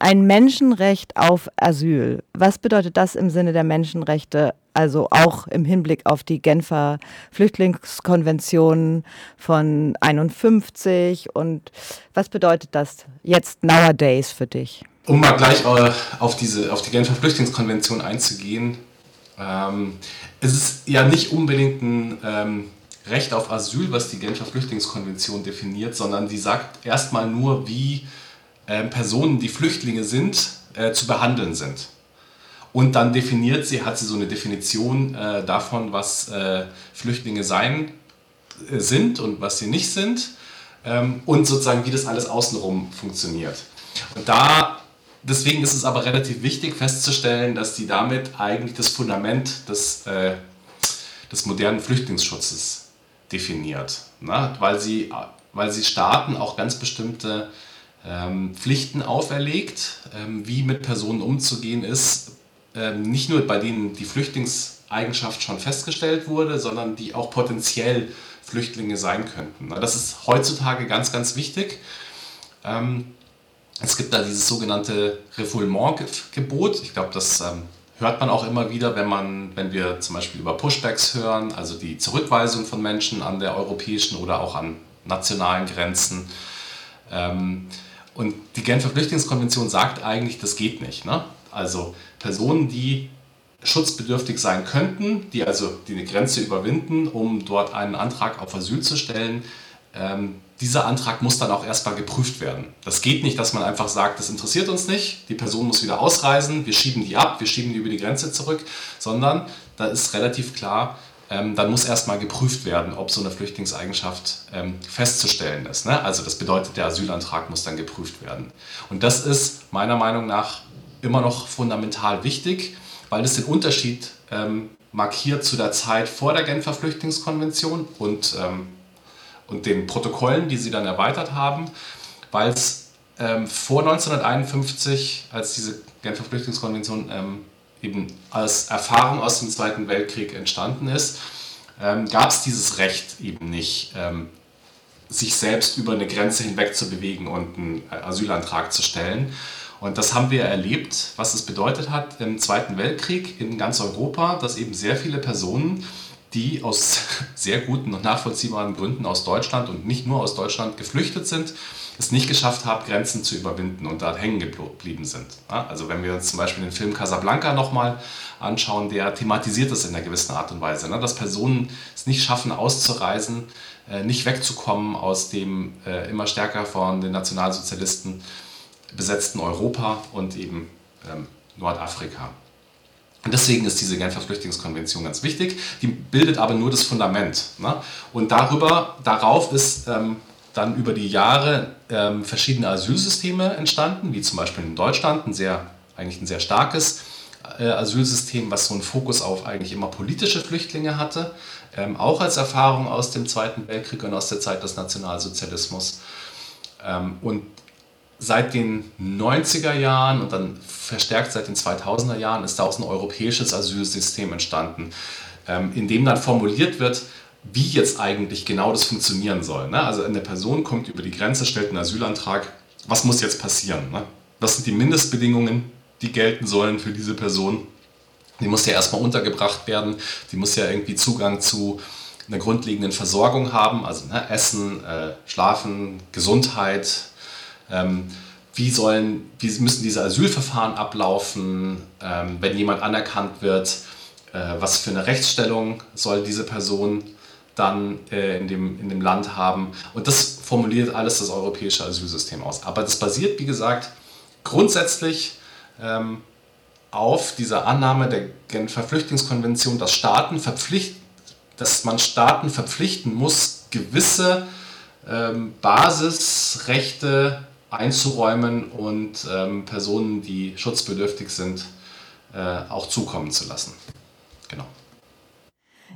Ein Menschenrecht auf Asyl. Was bedeutet das im Sinne der Menschenrechte, also auch im Hinblick auf die Genfer Flüchtlingskonvention von 51 und was bedeutet das jetzt nowadays für dich? Um mal gleich äh, auf, diese, auf die Genfer Flüchtlingskonvention einzugehen, ähm, es ist ja nicht unbedingt ein ähm, Recht auf Asyl, was die Genfer Flüchtlingskonvention definiert, sondern die sagt erstmal nur, wie Personen, die Flüchtlinge sind, äh, zu behandeln sind. Und dann definiert sie, hat sie so eine Definition äh, davon, was äh, Flüchtlinge sein sind und was sie nicht sind ähm, und sozusagen, wie das alles außenrum funktioniert. Und da, deswegen ist es aber relativ wichtig festzustellen, dass die damit eigentlich das Fundament des, äh, des modernen Flüchtlingsschutzes definiert, ne? weil, sie, weil sie Staaten auch ganz bestimmte ähm, Pflichten auferlegt, ähm, wie mit Personen umzugehen ist, ähm, nicht nur bei denen die Flüchtlingseigenschaft schon festgestellt wurde, sondern die auch potenziell Flüchtlinge sein könnten. Das ist heutzutage ganz, ganz wichtig. Ähm, es gibt da dieses sogenannte Refoulement-Gebot. Ich glaube, das ähm, hört man auch immer wieder, wenn, man, wenn wir zum Beispiel über Pushbacks hören, also die Zurückweisung von Menschen an der europäischen oder auch an nationalen Grenzen. Und die Genfer Flüchtlingskonvention sagt eigentlich, das geht nicht. Ne? Also Personen, die schutzbedürftig sein könnten, die also die eine Grenze überwinden, um dort einen Antrag auf Asyl zu stellen, ähm, dieser Antrag muss dann auch erstmal geprüft werden. Das geht nicht, dass man einfach sagt, das interessiert uns nicht, die Person muss wieder ausreisen, wir schieben die ab, wir schieben die über die Grenze zurück, sondern da ist relativ klar, ähm, dann muss erstmal geprüft werden, ob so eine Flüchtlingseigenschaft ähm, festzustellen ist. Ne? Also das bedeutet, der Asylantrag muss dann geprüft werden. Und das ist meiner Meinung nach immer noch fundamental wichtig, weil es den Unterschied ähm, markiert zu der Zeit vor der Genfer Flüchtlingskonvention und, ähm, und den Protokollen, die sie dann erweitert haben, weil es ähm, vor 1951, als diese Genfer Flüchtlingskonvention ähm, eben als Erfahrung aus dem Zweiten Weltkrieg entstanden ist, ähm, gab es dieses Recht eben nicht, ähm, sich selbst über eine Grenze hinweg zu bewegen und einen Asylantrag zu stellen. Und das haben wir erlebt, was es bedeutet hat im Zweiten Weltkrieg in ganz Europa, dass eben sehr viele Personen, die aus sehr guten und nachvollziehbaren Gründen aus Deutschland und nicht nur aus Deutschland geflüchtet sind, es nicht geschafft haben, Grenzen zu überwinden und da hängen geblieben sind. Also wenn wir uns zum Beispiel den Film Casablanca nochmal anschauen, der thematisiert das in einer gewissen Art und Weise, ne? dass Personen es nicht schaffen, auszureisen, äh, nicht wegzukommen aus dem äh, immer stärker von den Nationalsozialisten besetzten Europa und eben ähm, Nordafrika. Deswegen ist diese Genfer Flüchtlingskonvention ganz wichtig. Die bildet aber nur das Fundament. Ne? Und darüber, darauf ist ähm, dann über die Jahre ähm, verschiedene Asylsysteme entstanden, wie zum Beispiel in Deutschland ein sehr, eigentlich ein sehr starkes äh, Asylsystem, was so einen Fokus auf eigentlich immer politische Flüchtlinge hatte, ähm, auch als Erfahrung aus dem Zweiten Weltkrieg und aus der Zeit des Nationalsozialismus. Ähm, und seit den 90er Jahren und dann verstärkt seit den 2000er Jahren ist daraus ein europäisches Asylsystem entstanden, ähm, in dem dann formuliert wird, wie jetzt eigentlich genau das funktionieren soll. Ne? Also eine Person kommt über die Grenze, stellt einen Asylantrag. Was muss jetzt passieren? Ne? Was sind die Mindestbedingungen, die gelten sollen für diese Person? Die muss ja erstmal untergebracht werden. Die muss ja irgendwie Zugang zu einer grundlegenden Versorgung haben, also ne, Essen, äh, Schlafen, Gesundheit, wie, sollen, wie müssen diese Asylverfahren ablaufen, ähm, wenn jemand anerkannt wird, äh, was für eine Rechtsstellung soll diese Person dann äh, in, dem, in dem Land haben. Und das formuliert alles das europäische Asylsystem aus. Aber das basiert, wie gesagt, grundsätzlich ähm, auf dieser Annahme der Genfer Flüchtlingskonvention, dass Staaten dass man Staaten verpflichten muss, gewisse ähm, Basisrechte einzuräumen und ähm, Personen, die schutzbedürftig sind, äh, auch zukommen zu lassen. Genau.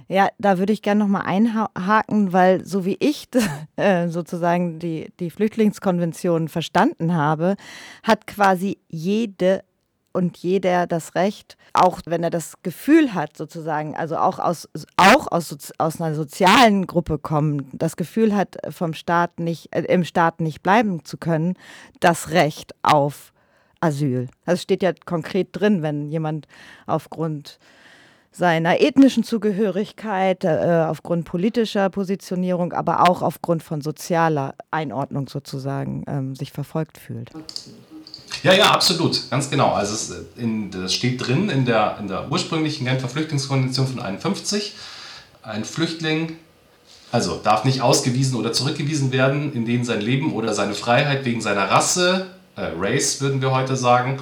Ja, da würde ich gerne nochmal einhaken, weil so wie ich äh, sozusagen die, die Flüchtlingskonvention verstanden habe, hat quasi jede und jeder das Recht, auch wenn er das Gefühl hat, sozusagen, also auch aus, auch aus, aus einer sozialen Gruppe kommen, das Gefühl hat, vom Staat nicht, äh, im Staat nicht bleiben zu können, das Recht auf Asyl. Es steht ja konkret drin, wenn jemand aufgrund seiner ethnischen Zugehörigkeit, äh, aufgrund politischer Positionierung, aber auch aufgrund von sozialer Einordnung sozusagen ähm, sich verfolgt fühlt. Ja, ja, absolut, ganz genau. Also es äh, in, das steht drin in der, in der ursprünglichen Genfer Flüchtlingskonvention von 51. Ein Flüchtling also darf nicht ausgewiesen oder zurückgewiesen werden, in denen sein Leben oder seine Freiheit wegen seiner Rasse, äh, Race würden wir heute sagen,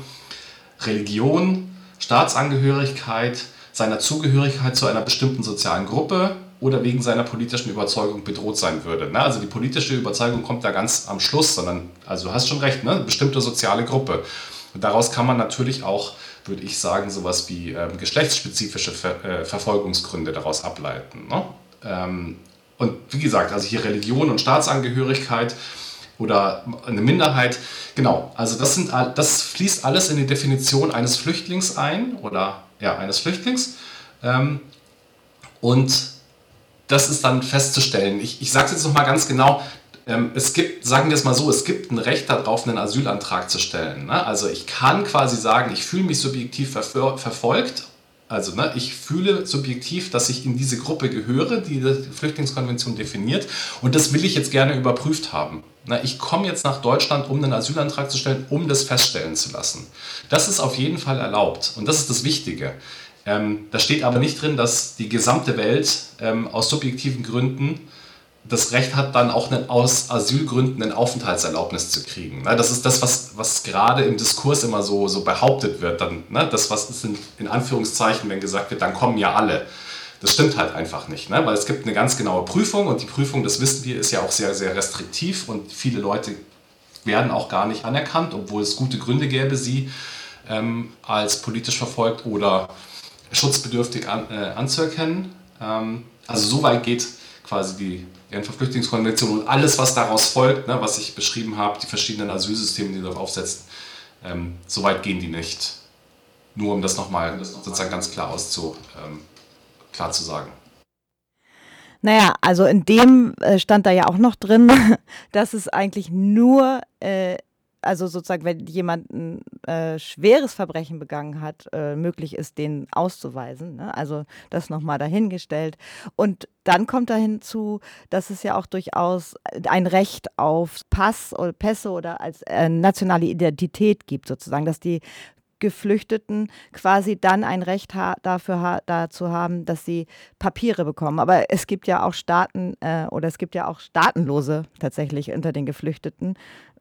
Religion, Staatsangehörigkeit, seiner Zugehörigkeit zu einer bestimmten sozialen Gruppe oder wegen seiner politischen Überzeugung bedroht sein würde. Ne? Also die politische Überzeugung kommt da ganz am Schluss, sondern, also du hast schon recht, ne? bestimmte soziale Gruppe. Und daraus kann man natürlich auch, würde ich sagen, sowas wie ähm, geschlechtsspezifische Ver äh, Verfolgungsgründe daraus ableiten. Ne? Ähm, und wie gesagt, also hier Religion und Staatsangehörigkeit oder eine Minderheit, genau, also das, sind, das fließt alles in die Definition eines Flüchtlings ein oder ja, eines Flüchtlings. Ähm, und das ist dann festzustellen. Ich, ich sage es jetzt nochmal ganz genau, ähm, es gibt, sagen wir es mal so, es gibt ein Recht darauf, einen Asylantrag zu stellen. Ne? Also ich kann quasi sagen, ich fühle mich subjektiv verfolgt also ne, ich fühle subjektiv, dass ich in diese Gruppe gehöre, die die Flüchtlingskonvention definiert und das will ich jetzt gerne überprüft haben. Ich komme jetzt nach Deutschland, um einen Asylantrag zu stellen, um das feststellen zu lassen. Das ist auf jeden Fall erlaubt und das ist das Wichtige. Ähm, da steht aber nicht drin, dass die gesamte Welt ähm, aus subjektiven Gründen das Recht hat, dann auch einen, aus Asylgründen eine Aufenthaltserlaubnis zu kriegen. Ne? Das ist das, was, was gerade im Diskurs immer so, so behauptet wird. Dann, ne? Das, was ist in, in Anführungszeichen, wenn gesagt wird, dann kommen ja alle. Das stimmt halt einfach nicht, ne? weil es gibt eine ganz genaue Prüfung und die Prüfung, das wissen wir, ist ja auch sehr, sehr restriktiv und viele Leute werden auch gar nicht anerkannt, obwohl es gute Gründe gäbe, sie ähm, als politisch verfolgt oder schutzbedürftig an, äh, anzuerkennen. Ähm, also so weit geht quasi die Genfer Flüchtlingskonvention und alles, was daraus folgt, ne, was ich beschrieben habe, die verschiedenen Asylsysteme, die darauf aufsetzen, ähm, so weit gehen die nicht. Nur um das nochmal sozusagen ganz klar auszu, ähm, klar zu sagen. Naja, also in dem äh, stand da ja auch noch drin, dass es eigentlich nur äh, also sozusagen, wenn jemand ein äh, schweres Verbrechen begangen hat, äh, möglich ist, den auszuweisen. Ne? Also das nochmal dahingestellt. Und dann kommt da hinzu, dass es ja auch durchaus ein Recht auf Pass oder Pässe oder als äh, nationale Identität gibt, sozusagen, dass die Geflüchteten quasi dann ein Recht ha dafür ha dazu haben, dass sie Papiere bekommen. Aber es gibt ja auch Staaten äh, oder es gibt ja auch Staatenlose tatsächlich unter den Geflüchteten,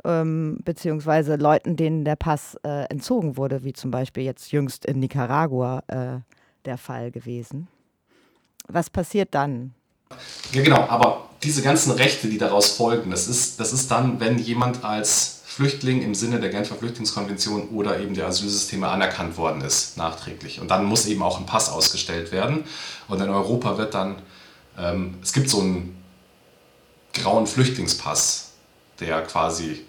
ähm, beziehungsweise Leuten, denen der Pass äh, entzogen wurde, wie zum Beispiel jetzt jüngst in Nicaragua äh, der Fall gewesen. Was passiert dann? Ja, genau, aber diese ganzen Rechte, die daraus folgen, das ist, das ist dann, wenn jemand als Flüchtling im Sinne der Genfer Flüchtlingskonvention oder eben der Asylsysteme anerkannt worden ist, nachträglich. Und dann muss eben auch ein Pass ausgestellt werden. Und in Europa wird dann, ähm, es gibt so einen grauen Flüchtlingspass, der quasi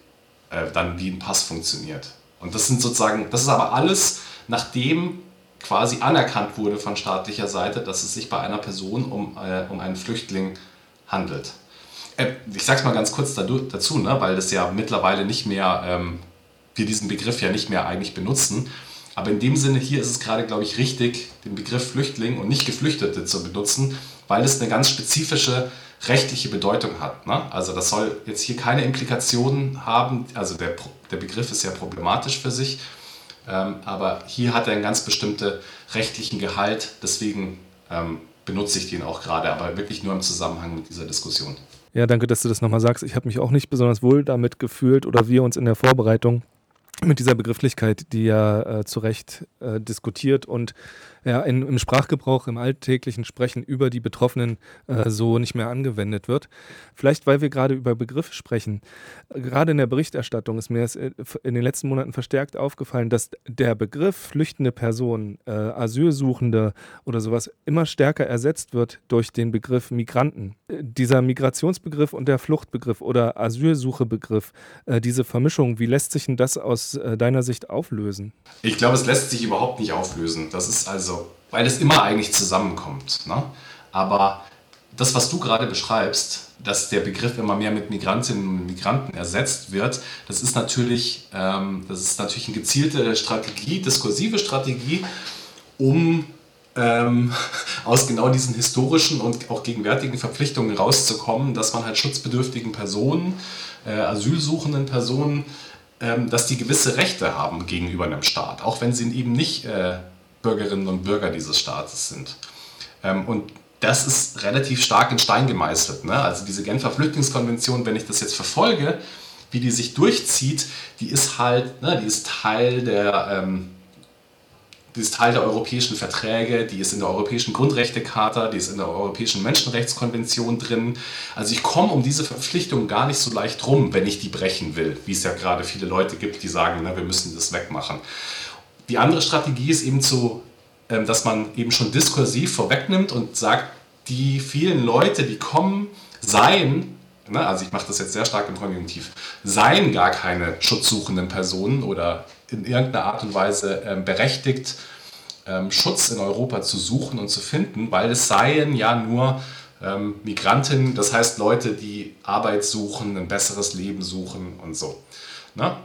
äh, dann wie ein Pass funktioniert. Und das sind sozusagen, das ist aber alles, nachdem quasi anerkannt wurde von staatlicher Seite, dass es sich bei einer Person um, äh, um einen Flüchtling handelt. Äh, ich sage es mal ganz kurz dazu, ne, weil das ja mittlerweile nicht mehr, ähm, wir diesen Begriff ja nicht mehr eigentlich benutzen. Aber in dem Sinne hier ist es gerade, glaube ich, richtig, den Begriff Flüchtling und nicht Geflüchtete zu benutzen, weil es eine ganz spezifische rechtliche Bedeutung hat. Ne? Also das soll jetzt hier keine Implikationen haben, also der, der Begriff ist ja problematisch für sich, ähm, aber hier hat er einen ganz bestimmten rechtlichen Gehalt, deswegen ähm, benutze ich den auch gerade, aber wirklich nur im Zusammenhang mit dieser Diskussion. Ja, danke, dass du das nochmal sagst. Ich habe mich auch nicht besonders wohl damit gefühlt oder wir uns in der Vorbereitung mit dieser Begrifflichkeit, die ja äh, zu Recht äh, diskutiert und ja, in, im Sprachgebrauch, im alltäglichen Sprechen über die Betroffenen äh, so nicht mehr angewendet wird. Vielleicht, weil wir gerade über Begriffe sprechen. Gerade in der Berichterstattung ist mir äh, in den letzten Monaten verstärkt aufgefallen, dass der Begriff flüchtende Person, äh, Asylsuchende oder sowas immer stärker ersetzt wird durch den Begriff Migranten. Dieser Migrationsbegriff und der Fluchtbegriff oder Asylsuchebegriff, äh, diese Vermischung, wie lässt sich denn das aus äh, deiner Sicht auflösen? Ich glaube, es lässt sich überhaupt nicht auflösen. Das ist also, weil es immer eigentlich zusammenkommt. Ne? Aber das, was du gerade beschreibst, dass der Begriff immer mehr mit Migrantinnen und Migranten ersetzt wird, das ist natürlich, ähm, das ist natürlich eine gezielte Strategie, diskursive Strategie, um ähm, aus genau diesen historischen und auch gegenwärtigen Verpflichtungen rauszukommen, dass man halt schutzbedürftigen Personen, äh, asylsuchenden Personen, ähm, dass die gewisse Rechte haben gegenüber einem Staat, auch wenn sie eben nicht äh, Bürgerinnen und Bürger dieses Staates sind. Ähm, und das ist relativ stark in Stein gemeißelt. Ne? Also diese Genfer Flüchtlingskonvention, wenn ich das jetzt verfolge, wie die sich durchzieht, die ist halt, ne, die ist Teil der, ähm, die ist Teil der europäischen Verträge, die ist in der europäischen Grundrechtecharta, die ist in der europäischen Menschenrechtskonvention drin. Also ich komme um diese Verpflichtung gar nicht so leicht rum, wenn ich die brechen will, wie es ja gerade viele Leute gibt, die sagen, na, wir müssen das wegmachen. Die andere Strategie ist eben zu ähm, dass man eben schon diskursiv vorwegnimmt und sagt, die vielen Leute, die kommen, seien, ne, also ich mache das jetzt sehr stark im Konjunktiv, seien gar keine schutzsuchenden Personen oder in irgendeiner Art und Weise ähm, berechtigt, ähm, Schutz in Europa zu suchen und zu finden, weil es seien ja nur ähm, Migrantinnen, das heißt Leute, die Arbeit suchen, ein besseres Leben suchen und so. Ne?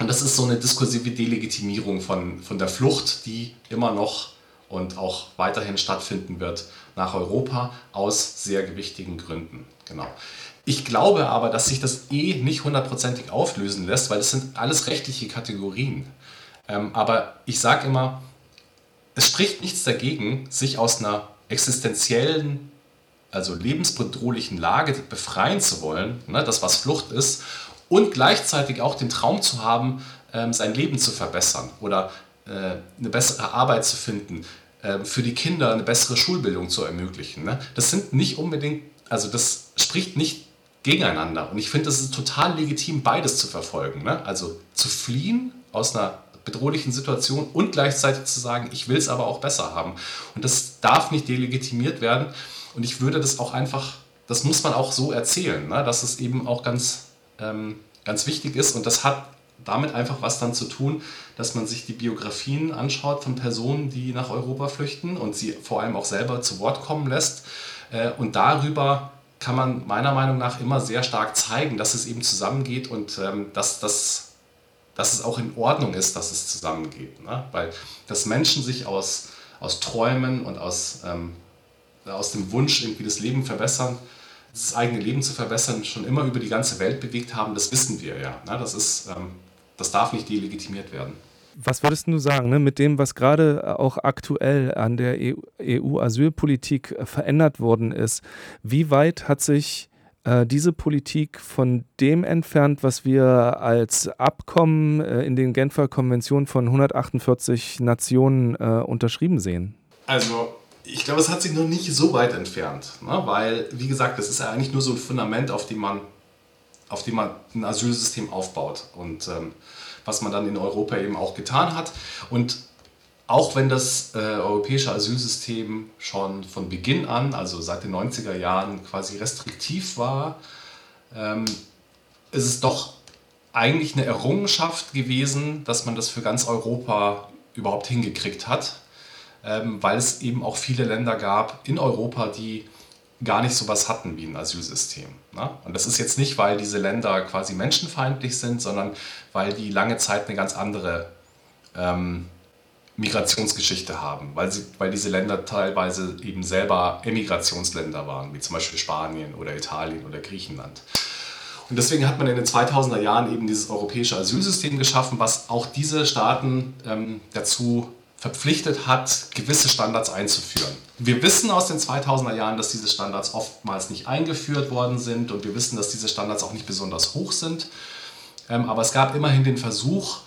Und das ist so eine diskursive Delegitimierung von, von der Flucht, die immer noch und auch weiterhin stattfinden wird nach Europa aus sehr gewichtigen Gründen. Genau. Ich glaube aber, dass sich das eh nicht hundertprozentig auflösen lässt, weil es sind alles rechtliche Kategorien. Ähm, aber ich sage immer, es spricht nichts dagegen, sich aus einer existenziellen, also lebensbedrohlichen Lage befreien zu wollen, ne, das was Flucht ist, und gleichzeitig auch den Traum zu haben, ähm, sein Leben zu verbessern oder äh, eine bessere Arbeit zu finden, ähm, für die Kinder eine bessere Schulbildung zu ermöglichen. Ne? Das sind nicht unbedingt, also das spricht nicht gegeneinander. Und ich finde, es ist total legitim, beides zu verfolgen. Ne? Also zu fliehen aus einer bedrohlichen Situation und gleichzeitig zu sagen, ich will es aber auch besser haben. Und das darf nicht delegitimiert werden. Und ich würde das auch einfach, das muss man auch so erzählen, ne? dass es eben auch ganz ähm, ganz wichtig ist. Und das hat damit einfach was dann zu tun, dass man sich die Biografien anschaut von Personen, die nach Europa flüchten und sie vor allem auch selber zu Wort kommen lässt. Äh, und darüber kann man meiner Meinung nach immer sehr stark zeigen, dass es eben zusammengeht und ähm, dass, dass, dass es auch in Ordnung ist, dass es zusammengeht. Ne? Weil dass Menschen sich aus, aus Träumen und aus, ähm, aus dem Wunsch, irgendwie das Leben verbessern, das eigene Leben zu verbessern, schon immer über die ganze Welt bewegt haben, das wissen wir ja. Ne? Das, ist, ähm, das darf nicht delegitimiert werden. Was würdest du sagen, ne, mit dem, was gerade auch aktuell an der EU-Asylpolitik e verändert worden ist? Wie weit hat sich äh, diese Politik von dem entfernt, was wir als Abkommen äh, in den Genfer Konventionen von 148 Nationen äh, unterschrieben sehen? Also ich glaube, es hat sich noch nicht so weit entfernt, ne? weil, wie gesagt, das ist ja eigentlich nur so ein Fundament, auf dem man, auf dem man ein Asylsystem aufbaut und ähm, was man dann in Europa eben auch getan hat. Und auch wenn das äh, europäische Asylsystem schon von Beginn an, also seit den 90er Jahren, quasi restriktiv war, ähm, ist es doch eigentlich eine Errungenschaft gewesen, dass man das für ganz Europa überhaupt hingekriegt hat weil es eben auch viele Länder gab in Europa, die gar nicht so was hatten wie ein Asylsystem. Ne? Und das ist jetzt nicht, weil diese Länder quasi menschenfeindlich sind, sondern weil die lange Zeit eine ganz andere ähm, Migrationsgeschichte haben, weil, sie, weil diese Länder teilweise eben selber Emigrationsländer waren, wie zum Beispiel Spanien oder Italien oder Griechenland. Und deswegen hat man in den 2000er Jahren eben dieses europäische Asylsystem geschaffen, was auch diese Staaten ähm, dazu verpflichtet hat, gewisse Standards einzuführen. Wir wissen aus den 2000er Jahren, dass diese Standards oftmals nicht eingeführt worden sind und wir wissen, dass diese Standards auch nicht besonders hoch sind. Ähm, aber es gab immerhin den Versuch,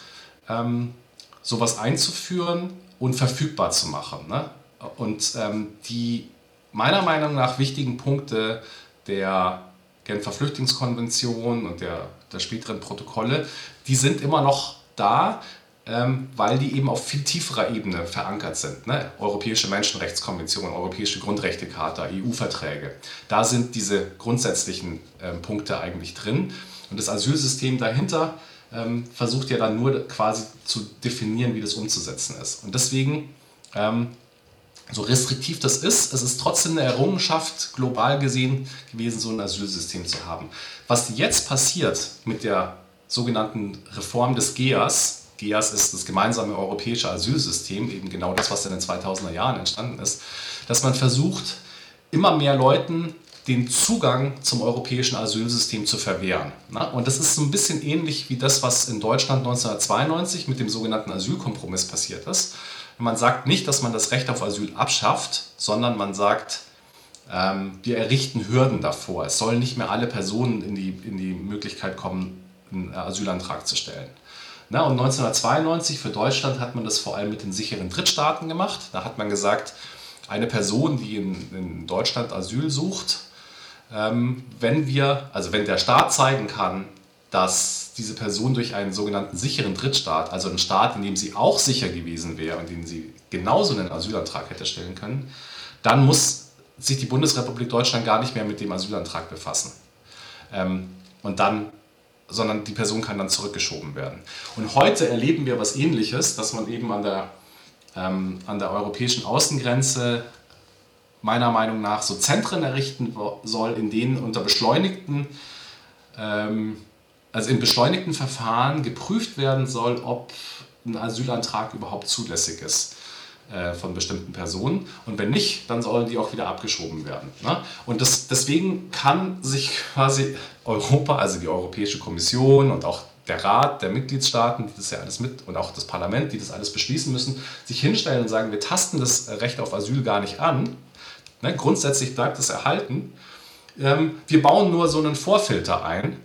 ähm, sowas einzuführen und verfügbar zu machen. Ne? Und ähm, die meiner Meinung nach wichtigen Punkte der Genfer Flüchtlingskonvention und der, der späteren Protokolle, die sind immer noch da ähm, weil die eben auf viel tieferer Ebene verankert sind. Ne? Europäische Menschenrechtskonvention, Europäische Grundrechtecharta, EU-Verträge. Da sind diese grundsätzlichen ähm, Punkte eigentlich drin. Und das Asylsystem dahinter ähm, versucht ja dann nur quasi zu definieren, wie das umzusetzen ist. Und deswegen ähm, so restriktiv das ist, es ist trotzdem eine Errungenschaft, global gesehen gewesen, so ein Asylsystem zu haben. Was jetzt passiert mit der sogenannten Reform des GEAS, GEAS ist das gemeinsame europäische Asylsystem, eben genau das, was in den 2000er Jahren entstanden ist, dass man versucht, immer mehr Leuten den Zugang zum europäischen Asylsystem zu verwehren. Und das ist so ein bisschen ähnlich wie das, was in Deutschland 1992 mit dem sogenannten Asylkompromiss passiert ist. Man sagt nicht, dass man das Recht auf Asyl abschafft, sondern man sagt, ähm, wir errichten Hürden davor. Es sollen nicht mehr alle Personen in die, in die Möglichkeit kommen, einen Asylantrag zu stellen. Na, und 1992 für Deutschland hat man das vor allem mit den sicheren Drittstaaten gemacht. Da hat man gesagt, eine Person, die in, in Deutschland Asyl sucht, ähm, wenn wir, also wenn der Staat zeigen kann, dass diese Person durch einen sogenannten sicheren Drittstaat, also einen Staat, in dem sie auch sicher gewesen wäre und in dem sie genauso einen Asylantrag hätte stellen können, dann muss sich die Bundesrepublik Deutschland gar nicht mehr mit dem Asylantrag befassen. Ähm, und dann, sondern die Person kann dann zurückgeschoben werden. Und heute erleben wir was Ähnliches, dass man eben an der, ähm, an der europäischen Außengrenze meiner Meinung nach so Zentren errichten soll, in denen unter beschleunigten ähm, also in beschleunigten Verfahren geprüft werden soll, ob ein Asylantrag überhaupt zulässig ist äh, von bestimmten Personen. Und wenn nicht, dann sollen die auch wieder abgeschoben werden. Ne? Und das, deswegen kann sich quasi Europa, also die Europäische Kommission und auch der Rat der Mitgliedstaaten, die das ja alles mit, und auch das Parlament, die das alles beschließen müssen, sich hinstellen und sagen, wir tasten das Recht auf Asyl gar nicht an. Ne? Grundsätzlich bleibt es erhalten. Ähm, wir bauen nur so einen Vorfilter ein,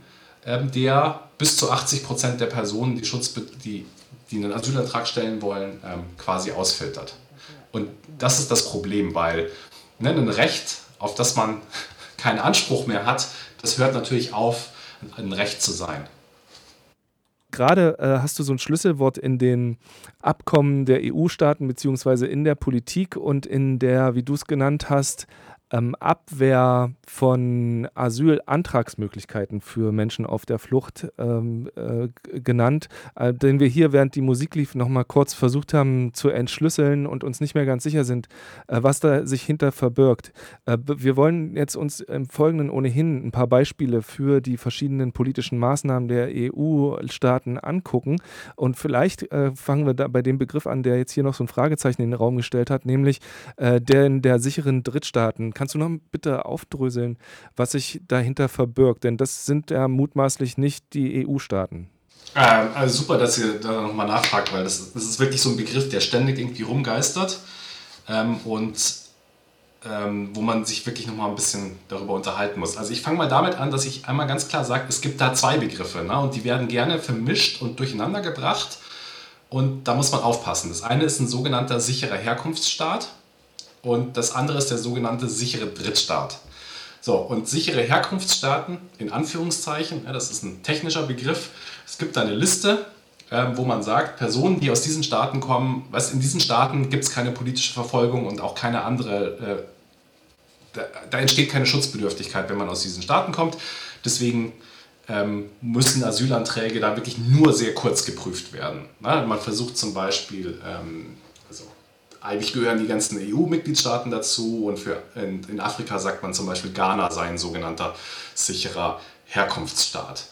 ähm, der bis zu 80 Prozent der Personen, die, Schutz, die, die einen Asylantrag stellen wollen, ähm, quasi ausfiltert. Und das ist das Problem, weil ne, ein Recht, auf das man keinen Anspruch mehr hat, das hört natürlich auf, ein Recht zu sein. Gerade äh, hast du so ein Schlüsselwort in den Abkommen der EU-Staaten beziehungsweise in der Politik und in der, wie du es genannt hast, ähm, Abwehr von Asylantragsmöglichkeiten für Menschen auf der Flucht ähm, äh, genannt, äh, den wir hier, während die Musik lief, nochmal kurz versucht haben zu entschlüsseln und uns nicht mehr ganz sicher sind, äh, was da sich hinter verbirgt. Äh, wir wollen jetzt uns im Folgenden ohnehin ein paar Beispiele für die verschiedenen politischen Maßnahmen der EU-Staaten angucken und vielleicht äh, fangen wir da bei dem Begriff an, der jetzt hier noch so ein Fragezeichen in den Raum gestellt hat, nämlich äh, der der sicheren Drittstaaten Kannst du noch bitte aufdröseln, was sich dahinter verbirgt? Denn das sind ja mutmaßlich nicht die EU-Staaten. Ähm, also super, dass ihr da nochmal nachfragt, weil das, das, ist wirklich so ein Begriff, der ständig irgendwie rumgeistert ähm, und ähm, wo man sich wirklich nochmal ein bisschen darüber unterhalten muss. Also ich fange mal damit an, dass ich einmal ganz klar sage, es gibt da zwei Begriffe ne? und die werden gerne vermischt und durcheinander gebracht und da muss man aufpassen. Das eine ist ein sogenannter sicherer Herkunftsstaat und das andere ist der sogenannte sichere Drittstaat. So, und sichere Herkunftsstaaten, in Anführungszeichen, ja, das ist ein technischer Begriff. Es gibt eine Liste, äh, wo man sagt, Personen, die aus diesen Staaten kommen, was in diesen Staaten gibt es keine politische Verfolgung und auch keine andere, äh, da, da, entsteht keine Schutzbedürftigkeit, wenn man aus diesen Staaten kommt. Deswegen ähm, müssen Asylanträge da wirklich nur sehr kurz geprüft werden. Na, man versucht zum Beispiel, ähm, eigentlich gehören die ganzen EU-Mitgliedstaaten dazu und für, in, in, Afrika sagt man zum Beispiel, Ghana sei ein sogenannter sicherer Herkunftsstaat.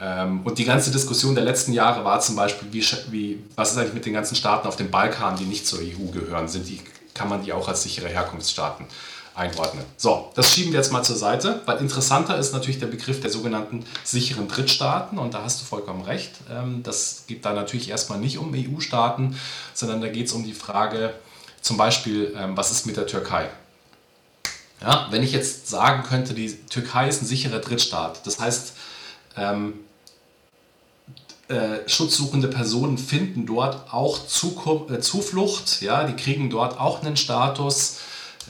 Ähm, und die ganze Diskussion der letzten Jahre war zum Beispiel, wie, wie, was ist eigentlich mit den ganzen Staaten auf dem Balkan, die nicht zur EU gehören? Sind die, kann man die auch als sichere Herkunftsstaaten einordnen? So, das schieben wir jetzt mal zur Seite, weil interessanter ist natürlich der Begriff der sogenannten sicheren Drittstaaten und da hast du vollkommen recht. Ähm, das geht da natürlich erstmal nicht um EU-Staaten, sondern da geht es um die Frage, zum Beispiel, ähm, was ist mit der Türkei? Ja, wenn ich jetzt sagen könnte, die Türkei ist ein sicherer Drittstaat, das heißt, ähm, äh, schutzsuchende Personen finden dort auch Zukunft, äh, Zuflucht, ja, die kriegen dort auch einen Status.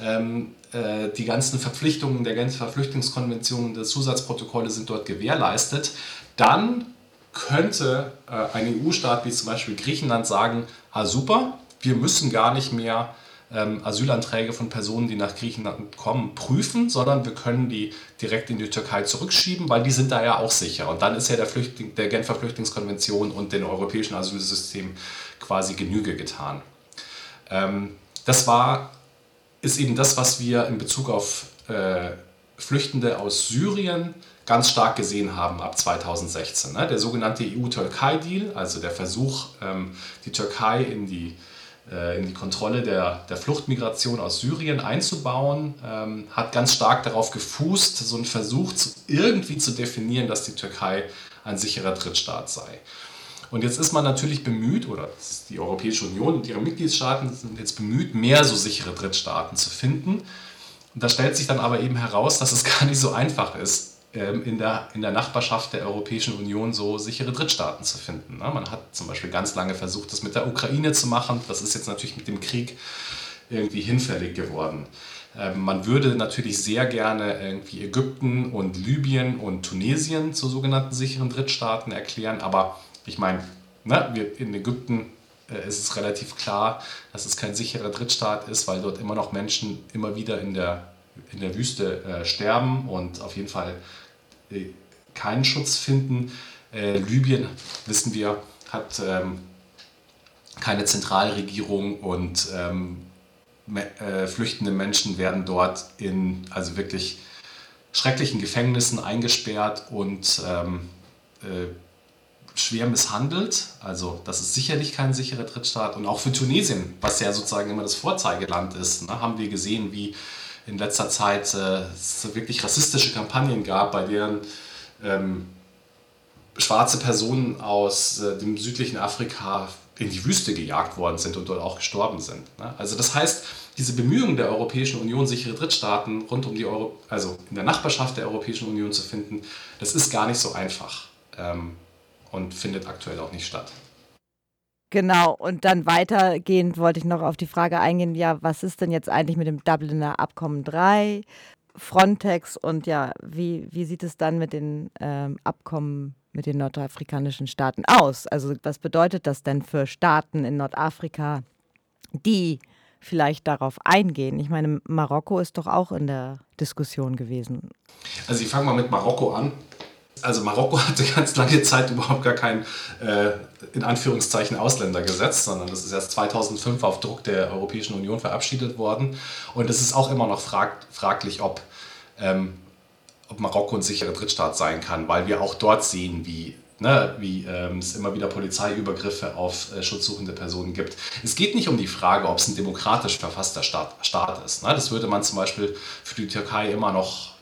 Ähm, äh, die ganzen Verpflichtungen der Genfer Flüchtlingskonvention und der Zusatzprotokolle sind dort gewährleistet, dann könnte äh, ein EU-Staat wie zum Beispiel Griechenland sagen, ah super, wir müssen gar nicht mehr ähm, Asylanträge von Personen, die nach Griechenland kommen, prüfen, sondern wir können die direkt in die Türkei zurückschieben, weil die sind da ja auch sicher. Und dann ist ja der, Flüchtling, der Genfer Flüchtlingskonvention und dem europäischen Asylsystem quasi Genüge getan. Ähm, das war ist eben das, was wir in Bezug auf äh, Flüchtende aus Syrien ganz stark gesehen haben ab 2016. Ne? Der sogenannte EU-Türkei-Deal, also der Versuch, ähm, die Türkei in die, in die Kontrolle der, der Fluchtmigration aus Syrien einzubauen, ähm, hat ganz stark darauf gefußt, so einen Versuch zu, irgendwie zu definieren, dass die Türkei ein sicherer Drittstaat sei. Und jetzt ist man natürlich bemüht, oder die Europäische Union und ihre Mitgliedstaaten sind jetzt bemüht, mehr so sichere Drittstaaten zu finden. Und da stellt sich dann aber eben heraus, dass es gar nicht so einfach ist, in der, in der Nachbarschaft der Europäischen Union so sichere Drittstaaten zu finden. Ne? Man hat zum Beispiel ganz lange versucht, das mit der Ukraine zu machen. Das ist jetzt natürlich mit dem Krieg irgendwie hinfällig geworden. Ähm, man würde natürlich sehr gerne irgendwie Ägypten und Libyen und Tunesien zu sogenannten sicheren Drittstaaten erklären, aber ich meine, ne, in Ägypten äh, ist es relativ klar, dass es kein sicherer Drittstaat ist, weil dort immer noch Menschen immer wieder in der, in der Wüste äh, sterben und auf jeden Fall keinen Schutz finden. Äh, Libyen, wissen wir, hat ähm, keine Zentralregierung und ähm, äh, flüchtende Menschen werden dort in also wirklich schrecklichen Gefängnissen eingesperrt und ähm, äh, schwer misshandelt. Also das ist sicherlich kein sicherer Drittstaat. Und auch für Tunesien, was ja sozusagen immer das Vorzeigeland ist, ne, haben wir gesehen, wie in letzter Zeit äh, es wirklich rassistische Kampagnen gab, bei deren ähm, schwarze Personen aus äh, dem südlichen Afrika in die Wüste gejagt worden sind und dort auch gestorben sind. Ne? Also das heißt, diese Bemühungen der Europäischen Union, sichere Drittstaaten rund um die Euro, also in der Nachbarschaft der Europäischen Union zu finden, das ist gar nicht so einfach ähm, und findet aktuell auch nicht statt. Genau, und dann weitergehend wollte ich noch auf die Frage eingehen, ja, was ist denn jetzt eigentlich mit dem Dubliner Abkommen 3, Frontex und ja, wie, wie sieht es dann mit den ähm, Abkommen mit den nordafrikanischen Staaten aus? Also was bedeutet das denn für Staaten in Nordafrika, die vielleicht darauf eingehen? Ich meine, Marokko ist doch auch in der Diskussion gewesen. Also ich fange mal mit Marokko an also Marokko hatte ganz lange Zeit überhaupt gar kein, äh, in Anführungszeichen, Ausländergesetz, sondern das ist erst 2005 auf Druck der Europäischen Union verabschiedet worden. Und es ist auch immer noch frag, fraglich, ob, ähm, ob Marokko ein sicherer Drittstaat sein kann, weil wir auch dort sehen, wie Ne, wie ähm, es immer wieder Polizeiübergriffe auf äh, schutzsuchende Personen gibt. Es geht nicht um die Frage, ob es ein demokratisch verfasster Staat, Staat ist. Ne? Das würde man zum Beispiel für die Türkei immer noch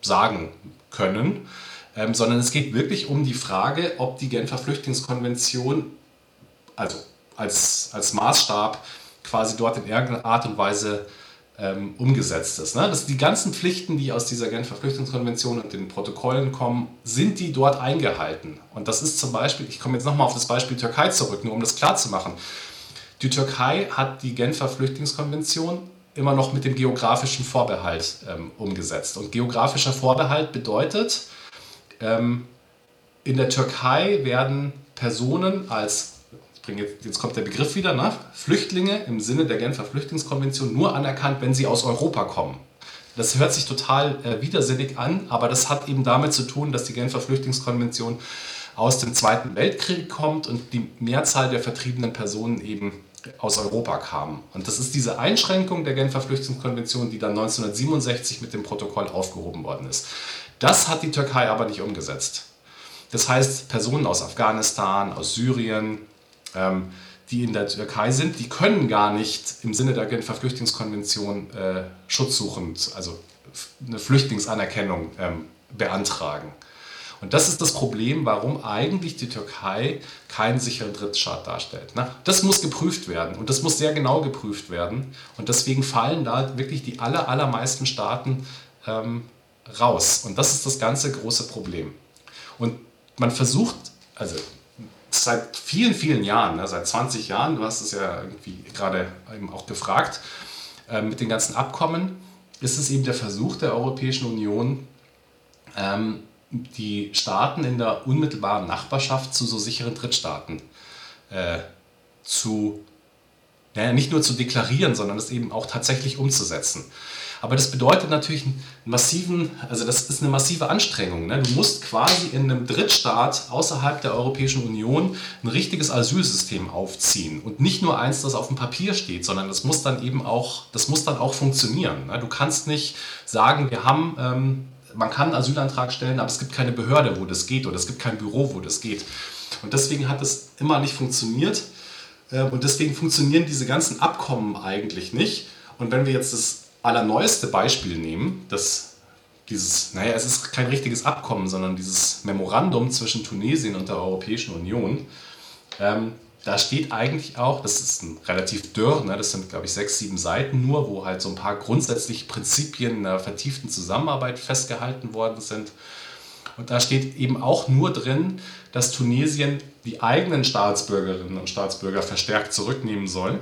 sagen können ähm, sondern es geht wirklich um die Frage, ob die Genfer Flüchtlingskonvention, also als, als Maßstab, quasi dort in irgendeiner Art und Weise ähm, umgesetzt ist. Ne? Das, die ganzen Pflichten, die aus dieser Genfer Flüchtlingskonvention und den Protokollen kommen, sind die dort eingehalten. Und das ist zum Beispiel, ich komme jetzt nochmal auf das Beispiel Türkei zurück, nur um das klar zu machen. Die Türkei hat die Genfer Flüchtlingskonvention immer noch mit dem geografischen Vorbehalt ähm, umgesetzt. Und geografischer Vorbehalt bedeutet, ähm, in der Türkei werden Personen als, jetzt, jetzt kommt der Begriff wieder, ne? Flüchtlinge im Sinne der Genfer Flüchtlingskonvention nur anerkannt, wenn sie aus Europa kommen. Das hört sich total äh, widersinnig an, aber das hat eben damit zu tun, dass die Genfer Flüchtlingskonvention aus dem Zweiten Weltkrieg kommt und die Mehrzahl der vertriebenen Personen eben aus Europa kamen. Und das ist diese Einschränkung der Genfer Flüchtlingskonvention, die dann 1967 mit dem Protokoll aufgehoben worden ist. Das hat die Türkei aber nicht umgesetzt. Das heißt, Personen aus Afghanistan, aus Syrien, ähm, die in der Türkei sind, die können gar nicht im Sinne der Genfer Flüchtlingskonvention äh, schutzsuchend, also eine Flüchtlingsanerkennung ähm, beantragen. Und das ist das Problem, warum eigentlich die Türkei keinen sicheren Drittstaat darstellt. Ne? Das muss geprüft werden und das muss sehr genau geprüft werden. Und deswegen fallen da wirklich die aller, allermeisten Staaten ähm, raus. Und das ist das ganze große Problem. Und man versucht, also seit vielen, vielen Jahren, ne, seit 20 Jahren, du hast es ja irgendwie gerade eben auch gefragt, äh, mit den ganzen Abkommen, ist es eben der Versuch der Europäischen Union, ähm, die Staaten in der unmittelbaren Nachbarschaft zu so sicheren Drittstaaten äh, zu naja, nicht nur zu deklarieren, sondern es eben auch tatsächlich umzusetzen. Aber das bedeutet natürlich einen massiven, also das ist eine massive Anstrengung. Ne? Du musst quasi in einem Drittstaat außerhalb der Europäischen Union ein richtiges Asylsystem aufziehen und nicht nur eins, das auf dem Papier steht, sondern das muss dann eben auch, das muss dann auch funktionieren. Ne? Du kannst nicht sagen, wir haben, ähm, man kann einen Asylantrag stellen, aber es gibt keine Behörde, wo das geht oder es gibt kein Büro, wo das geht. Und deswegen hat es immer nicht funktioniert. Ähm, und deswegen funktionieren diese ganzen Abkommen eigentlich nicht. Und wenn wir jetzt das allerneueste Beispiel nehmen, das dieses, naja, es ist kein richtiges Abkommen, sondern dieses Memorandum zwischen Tunesien und der Europäischen Union, ähm, da steht eigentlich auch, das ist ein relativ dürr, ne, das sind glaube ich sechs, sieben Seiten nur, wo halt so ein paar grundsätzliche Prinzipien einer vertieften Zusammenarbeit festgehalten worden sind. Und da steht eben auch nur drin, dass Tunesien die eigenen Staatsbürgerinnen und Staatsbürger verstärkt zurücknehmen soll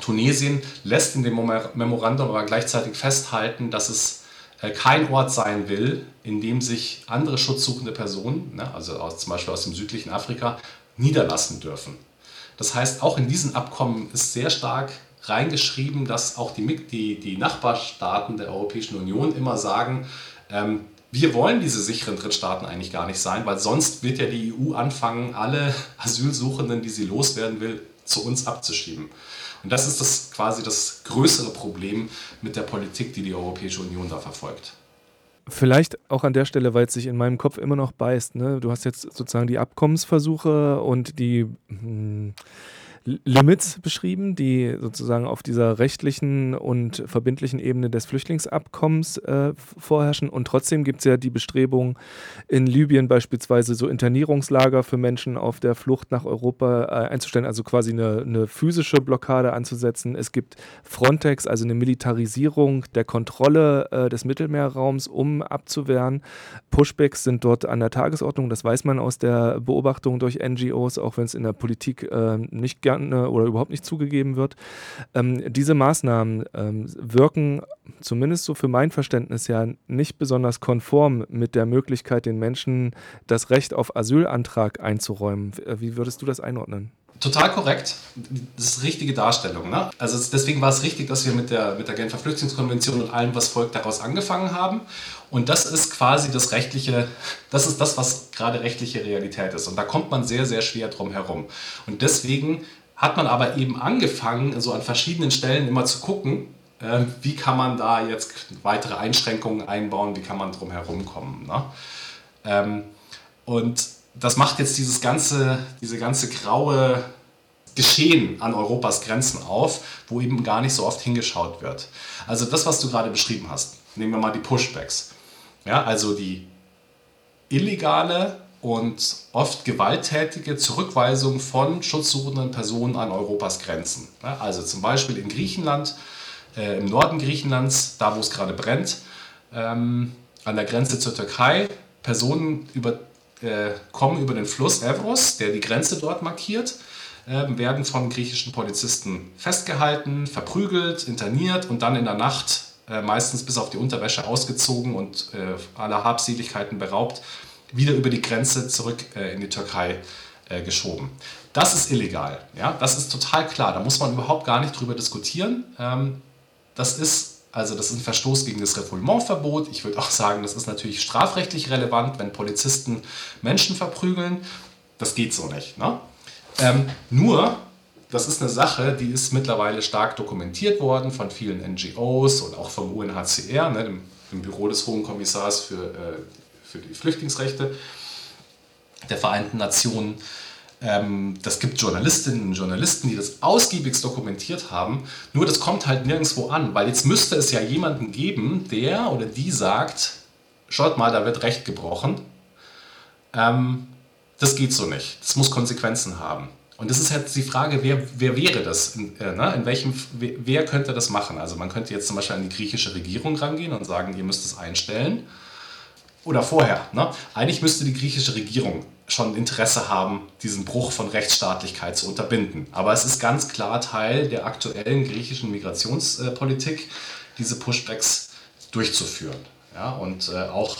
Tunesien lässt in dem Memorandum aber gleichzeitig festhalten, dass es äh, kein Ort sein will, in dem sich andere schutzsuchende Personen, ne, also zum Beispiel aus dem südlichen Afrika, niederlassen dürfen. Das heißt, auch in diesen Abkommen ist sehr stark reingeschrieben, dass auch die, die, die Nachbarstaaten der Europäischen Union immer sagen, ähm, wir wollen diese sicheren Drittstaaten eigentlich gar nicht sein, weil sonst wird ja die EU anfangen, alle Asylsuchenden, die sie loswerden will, zu uns abzuschieben. Und das ist das quasi das größere Problem mit der Politik, die die Europäische Union da verfolgt. Vielleicht auch an der Stelle, weil es sich in meinem Kopf immer noch beißt. Ne? Du hast jetzt sozusagen die Abkommensversuche und die mh, hm, Limits beschrieben, die sozusagen auf dieser rechtlichen und verbindlichen Ebene des Flüchtlingsabkommens äh, vorherrschen. Und trotzdem gibt es ja die Bestrebung, in Libyen beispielsweise so Internierungslager für Menschen auf der Flucht nach Europa äh, einzustellen, also quasi eine, eine physische Blockade anzusetzen. Es gibt Frontex, also eine Militarisierung der Kontrolle äh, des Mittelmeerraums, um abzuwehren. Pushbacks sind dort an der Tagesordnung, das weiß man aus der Beobachtung durch NGOs, auch wenn es in der Politik äh, nicht gern gerne oder überhaupt nicht zugegeben wird. Ähm, diese Maßnahmen ähm, wirken zumindest so für mein Verständnis ja nicht besonders konform mit der Möglichkeit, den Menschen das Recht auf Asylantrag einzuräumen. Wie würdest du das einordnen? Total korrekt. Das ist richtige Darstellung. Ne? Also deswegen war es richtig, dass wir mit der, mit der Genfer Flüchtlingskonvention und allem, was folgt, daraus angefangen haben. Und das ist quasi das rechtliche, das ist das, was gerade rechtliche Realität ist. Und da kommt man sehr, sehr schwer drum herum. Und deswegen hat man aber eben angefangen, so an verschiedenen Stellen immer zu gucken, äh, wie kann man da jetzt weitere Einschränkungen einbauen, wie kann man drum herum kommen. Ne? Ähm, und das macht jetzt dieses ganze, diese ganze graue Geschehen an Europas Grenzen auf, wo eben gar nicht so oft hingeschaut wird. Also das, was du gerade beschrieben hast, nehmen wir mal die Pushbacks. Ja, also die illegale und oft gewalttätige Zurückweisung von schutzsuchenden Personen an Europas Grenzen. Also zum Beispiel in Griechenland, äh, im Norden Griechenlands, da wo es gerade brennt, ähm, an der Grenze zur Türkei, Personen über, äh, kommen über den Fluss Evros, der die Grenze dort markiert, äh, werden von griechischen Polizisten festgehalten, verprügelt, interniert und dann in der Nacht äh, meistens bis auf die Unterwäsche ausgezogen und äh, aller Habseligkeiten beraubt wieder über die Grenze zurück äh, in die Türkei äh, geschoben. Das ist illegal. Ja? Das ist total klar. Da muss man überhaupt gar nicht drüber diskutieren. Ähm, das ist also das ist ein Verstoß gegen das Refoulementverbot. Ich würde auch sagen, das ist natürlich strafrechtlich relevant, wenn Polizisten Menschen verprügeln. Das geht so nicht. Ne? Ähm, nur, das ist eine Sache, die ist mittlerweile stark dokumentiert worden von vielen NGOs und auch vom UNHCR, ne, dem, dem Büro des Hohen Kommissars für äh, für die Flüchtlingsrechte der Vereinten Nationen. Ähm, das gibt Journalistinnen und Journalisten, die das ausgiebigst dokumentiert haben. Nur das kommt halt nirgendwo an, weil jetzt müsste es ja jemanden geben, der oder die sagt, schaut mal, da wird Recht gebrochen. Ähm, das geht so nicht. Das muss Konsequenzen haben. Und das ist jetzt die Frage, wer, wer wäre das? In, äh, ne? in welchem, wer könnte das machen? Also man könnte jetzt zum Beispiel an die griechische Regierung rangehen und sagen, ihr müsst es einstellen oder vorher. Ne? Eigentlich müsste die griechische Regierung schon Interesse haben, diesen Bruch von Rechtsstaatlichkeit zu unterbinden. Aber es ist ganz klar Teil der aktuellen griechischen Migrationspolitik, diese Pushbacks durchzuführen. Ja? Und äh, auch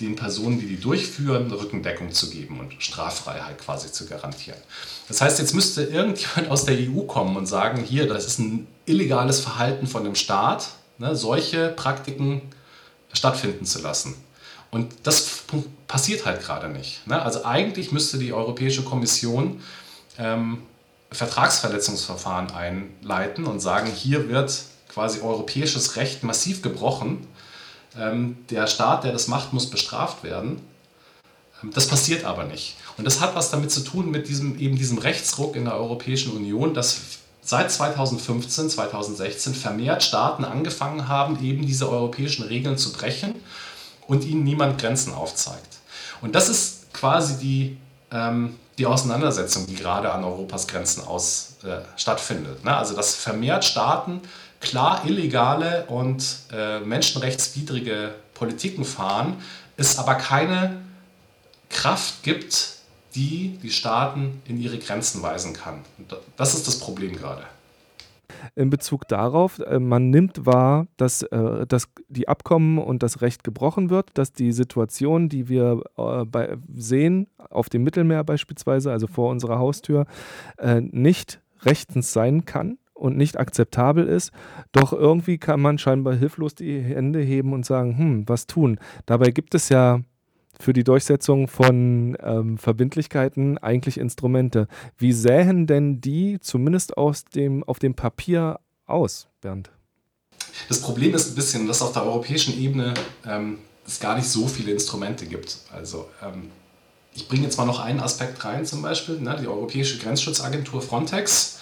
den Personen, die die durchführen, Rückendeckung zu geben und Straffreiheit quasi zu garantieren. Das heißt, jetzt müsste irgendjemand aus der EU kommen und sagen, hier, das ist ein illegales Verhalten von dem Staat, ne, solche Praktiken stattfinden zu lassen. Und das passiert halt gerade nicht. Ne? Also eigentlich müsste die Europäische Kommission ähm, Vertragsverletzungsverfahren einleiten und sagen, hier wird quasi europäisches Recht massiv gebrochen. Ähm, der Staat, der das macht, muss bestraft werden. Ähm, das passiert aber nicht. Und das hat was damit zu tun mit diesem, eben diesem Rechtsruck in der Europäischen Union, dass seit 2015, 2016 vermehrt Staaten angefangen haben, eben diese europäischen Regeln zu brechen und ihnen niemand Grenzen aufzeigt. Und das ist quasi die, ähm, die Auseinandersetzung, die gerade an Europas Grenzen aus, äh, stattfindet. Ne? Also dass vermehrt Staaten klar illegale und äh, menschenrechtswidrige Politiken fahren, es aber keine Kraft gibt, die die Staaten in ihre Grenzen weisen kann. Das ist das Problem gerade in Bezug darauf, äh, man nimmt wahr, dass, äh, dass die Abkommen und das Recht gebrochen wird, dass die Situation, die wir äh, bei, sehen, auf dem Mittelmeer beispielsweise, also vor unserer Haustür, nicht rechtens sein kann und nicht akzeptabel ist. Doch irgendwie kann man scheinbar hilflos die Hände heben und sagen, hm, was tun? Dabei gibt es ja für die Durchsetzung von ähm, Verbindlichkeiten eigentlich Instrumente. Wie sähen denn die zumindest aus dem, auf dem Papier aus, Bernd? Das Problem ist ein bisschen, dass auf der europäischen Ebene ähm, es gar nicht so viele Instrumente gibt. Also ähm, ich bringe jetzt mal noch einen Aspekt rein, zum Beispiel ne, die Europäische Grenzschutzagentur Frontex.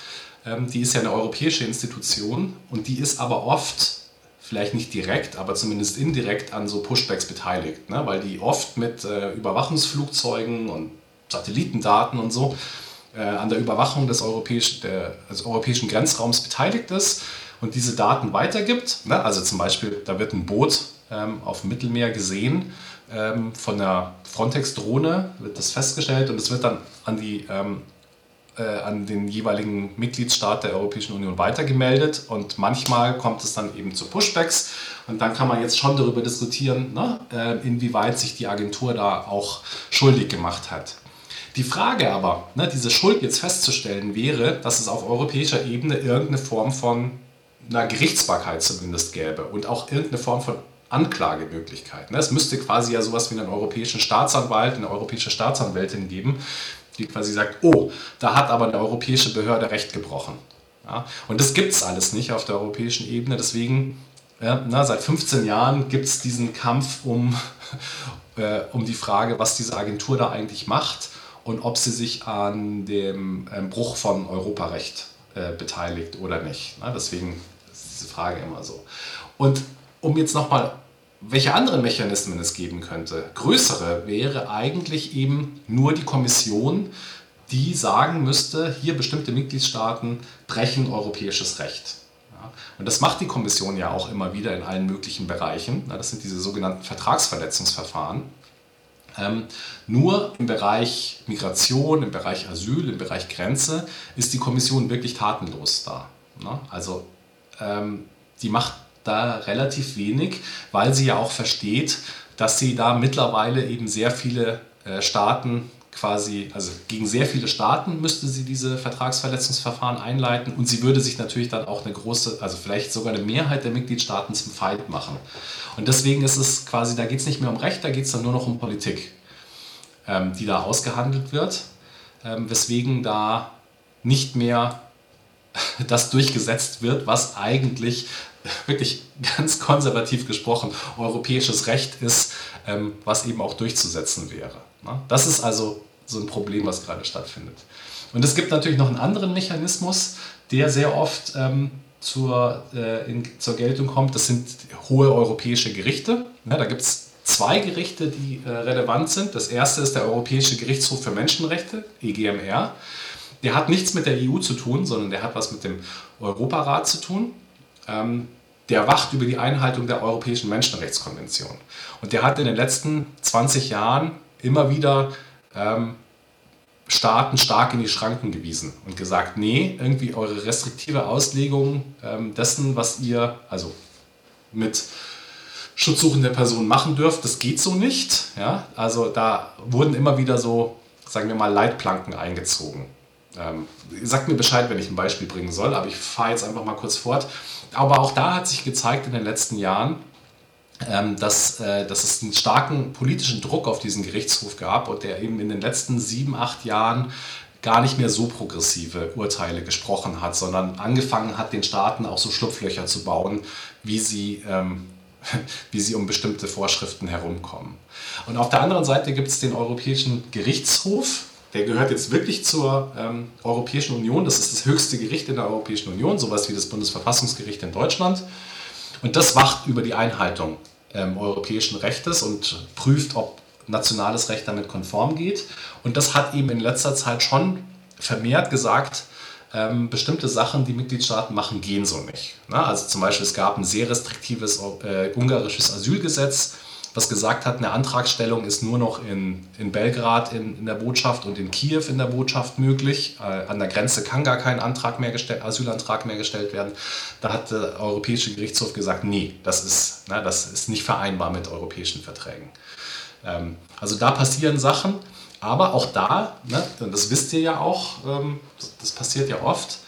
Ähm, die ist ja eine europäische Institution und die ist aber oft vielleicht nicht direkt, aber zumindest indirekt an so Pushbacks beteiligt, ne? weil die oft mit äh, Überwachungsflugzeugen und Satellitendaten und so äh, an der Überwachung des, europäisch, der, des europäischen Grenzraums beteiligt ist und diese Daten weitergibt. Ne? Also zum Beispiel, da wird ein Boot ähm, auf dem Mittelmeer gesehen, ähm, von der Frontex-Drohne wird das festgestellt und es wird dann an die ähm, äh, an den jeweiligen Mitgliedstaat der Europäischen Union weitergemeldet und manchmal kommt es dann eben zu Pushbacks und dann kann man jetzt schon darüber diskutieren, ne, äh, inwieweit sich die Agentur da auch schuldig gemacht hat. Die Frage aber, ne, diese Schuld jetzt festzustellen, wäre, dass es auf europäischer Ebene irgendeine Form von einer Gerichtsbarkeit zumindest gäbe und auch irgendeine Form von Anklagemöglichkeit. Ne? Es müsste quasi ja sowas wie einen europäischen Staatsanwalt, eine europäische Staatsanwältin geben, die quasi sagt, oh, da hat aber eine europäische Behörde Recht gebrochen. Ja? Und das gibt es alles nicht auf der europäischen Ebene. Deswegen, ja, na, seit 15 Jahren gibt es diesen Kampf um, äh, um die Frage, was diese Agentur da eigentlich macht und ob sie sich an dem ähm, Bruch von Europarecht äh, beteiligt oder nicht. Na, deswegen ist diese Frage immer so. Und um jetzt nochmal welche anderen Mechanismen es geben könnte. Größere wäre eigentlich eben nur die Kommission, die sagen müsste, hier bestimmte Mitgliedstaaten brechen europäisches Recht. Und das macht die Kommission ja auch immer wieder in allen möglichen Bereichen. Das sind diese sogenannten Vertragsverletzungsverfahren. Ähm, nur im Bereich Migration, im Bereich Asyl, im Bereich Grenze ist die Kommission wirklich tatenlos da. Ne? Also ähm, die macht da relativ wenig, weil sie ja auch versteht, dass sie da mittlerweile eben sehr viele äh, Staaten quasi, also gegen sehr viele Staaten müsste sie diese Vertragsverletzungsverfahren einleiten und sie würde sich natürlich dann auch eine große, also vielleicht sogar eine Mehrheit der Mitgliedstaaten zum Feind machen. Und deswegen ist es quasi, da geht es nicht mehr um Recht, da geht es dann nur noch um Politik, ähm, die da ausgehandelt wird, ähm, weswegen da nicht mehr das durchgesetzt wird, was eigentlich wirklich ganz konservativ gesprochen europäisches Recht ist, ähm, was eben auch durchzusetzen wäre. Ne? Das ist also so ein Problem, was gerade stattfindet. Und es gibt natürlich noch einen anderen Mechanismus, der sehr oft ähm, zur, äh, in, zur Geltung kommt. Das sind hohe europäische Gerichte. Ja, da gibt es zwei Gerichte, die äh, relevant sind. Das erste ist der Europäische Gerichtshof für Menschenrechte, EGMR. Der hat nichts mit der EU zu tun, sondern der hat was mit dem Europarat zu tun. Ähm, der wacht über die Einhaltung der Europäischen Menschenrechtskonvention. Und der hat in den letzten 20 Jahren immer wieder ähm, Staaten stark in die Schranken gewiesen und gesagt, nee, irgendwie eure restriktive Auslegung ähm, dessen, was ihr, also mit schutzsuchende Person machen dürft. Das geht so nicht. Ja? Also da wurden immer wieder so, sagen wir mal, Leitplanken eingezogen. Ähm, sagt mir Bescheid, wenn ich ein Beispiel bringen soll, aber ich fahre jetzt einfach mal kurz fort. Aber auch da hat sich gezeigt in den letzten Jahren, ähm, dass, äh, dass es einen starken politischen Druck auf diesen Gerichtshof gab und der eben in den letzten sieben, acht Jahren gar nicht mehr so progressive Urteile gesprochen hat, sondern angefangen hat, den Staaten auch so Schlupflöcher zu bauen, wie sie, ähm, wie sie um bestimmte Vorschriften herumkommen. Und auf der anderen Seite gibt es den Europäischen Gerichtshof, der gehört jetzt wirklich zur ähm, Europäischen Union. Das ist das höchste Gericht in der Europäischen Union, sowas wie das Bundesverfassungsgericht in Deutschland. Und das wacht über die Einhaltung ähm, europäischen Rechtes und prüft, ob nationales Recht damit konform geht. Und das hat eben in letzter Zeit schon vermehrt gesagt, ähm, bestimmte Sachen, die Mitgliedstaaten machen, gehen so nicht. Na, also zum Beispiel, es gab ein sehr restriktives äh, ungarisches Asylgesetz, was gesagt hat, eine Antragstellung ist nur noch in, in Belgrad in, in der Botschaft und in Kiew in der Botschaft möglich. Äh, an der Grenze kann gar kein Antrag mehr Asylantrag mehr gestellt werden. Da hat der Europäische Gerichtshof gesagt, nee, das ist, ne, das ist nicht vereinbar mit europäischen Verträgen. Ähm, also da passieren Sachen, aber auch da, ne, das wisst ihr ja auch, ähm, das passiert ja oft,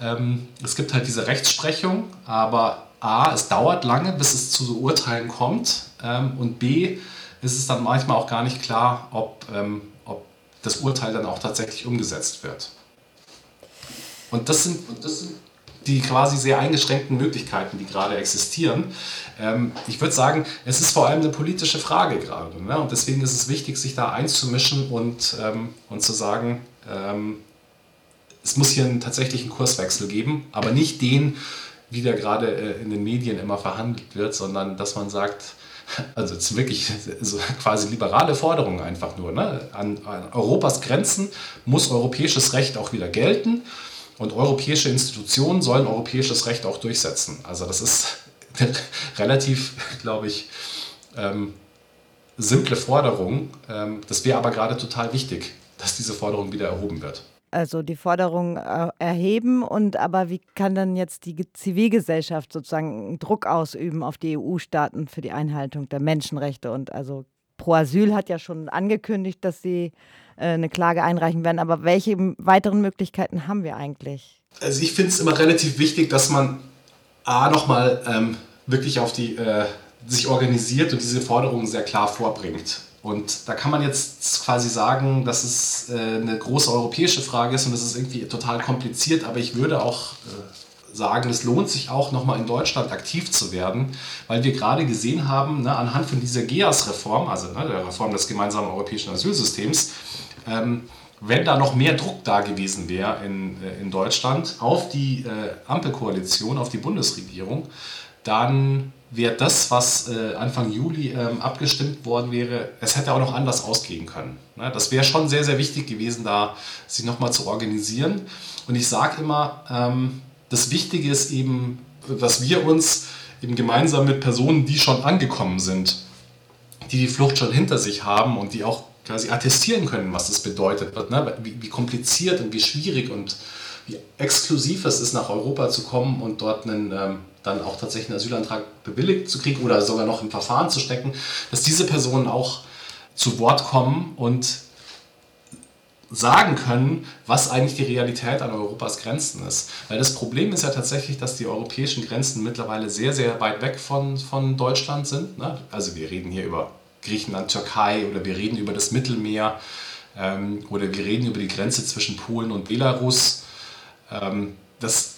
ähm, es gibt halt diese Rechtsprechung, aber A, es dauert lange, bis es zu so Urteilen kommt. Ähm, und B, ist es dann manchmal auch gar nicht klar, ob, ähm, ob das Urteil dann auch tatsächlich umgesetzt wird. Und das sind, und das sind die quasi sehr eingeschränkten Möglichkeiten, die gerade existieren. Ähm, ich würde sagen, es ist vor allem eine politische Frage gerade. Ne? Und deswegen ist es wichtig, sich da einzumischen und, und zu sagen, es muss hier einen tatsächlichen Kurswechsel geben, aber nicht den, wie der gerade äh, in den Medien immer verhandelt wird, sondern dass man sagt, also es ist wirklich so quasi liberale Forderungen einfach nur. Ne? An, an Europas Grenzen muss europäisches Recht auch wieder gelten und europäische Institutionen sollen europäisches Recht auch durchsetzen. Also das ist relativ, glaube ich, ähm, simple Forderung. Ähm, das wäre aber gerade total wichtig, dass diese Forderung wieder erhoben wird also die Forderung äh, erheben und aber wie kann dann jetzt die Zivilgesellschaft sozusagen Druck ausüben auf die EU-Staaten für die Einhaltung der Menschenrechte und also Pro Asyl hat ja schon angekündigt, dass sie äh, eine Klage einreichen werden, aber welche weiteren Möglichkeiten haben wir eigentlich? Also ich finde es immer relativ wichtig, dass man A nochmal ähm, wirklich auf die äh, sich organisiert und diese Forderungen sehr klar vorbringt. Und da kann man jetzt quasi sagen, dass es äh, eine große europäische Frage ist und das ist irgendwie total kompliziert, aber ich würde auch äh, sagen, es lohnt sich auch nochmal in Deutschland aktiv zu werden, weil wir gerade gesehen haben, ne, anhand von dieser GEAS-Reform, also ne, der Reform des gemeinsamen europäischen Asylsystems, ähm, wenn da noch mehr Druck da gewesen wäre in, äh, in Deutschland auf die äh, Ampelkoalition, auf die Bundesregierung, dann wäre das, was äh, Anfang Juli ähm, abgestimmt worden wäre, es hätte auch noch anders ausgehen können. Ne? Das wäre schon sehr, sehr wichtig gewesen, da sich nochmal zu organisieren. Und ich sage immer, ähm, das Wichtige ist eben, dass wir uns eben gemeinsam mit Personen, die schon angekommen sind, die die Flucht schon hinter sich haben und die auch quasi attestieren können, was das bedeutet, ne? wie, wie kompliziert und wie schwierig und wie exklusiv es ist, nach Europa zu kommen und dort einen ähm, dann auch tatsächlich einen Asylantrag bewilligt zu kriegen oder sogar noch im Verfahren zu stecken, dass diese Personen auch zu Wort kommen und sagen können, was eigentlich die Realität an Europas Grenzen ist. Weil das Problem ist ja tatsächlich, dass die europäischen Grenzen mittlerweile sehr, sehr weit weg von, von Deutschland sind. Ne? Also wir reden hier über Griechenland, Türkei oder wir reden über das Mittelmeer ähm, oder wir reden über die Grenze zwischen Polen und Belarus. Ähm, das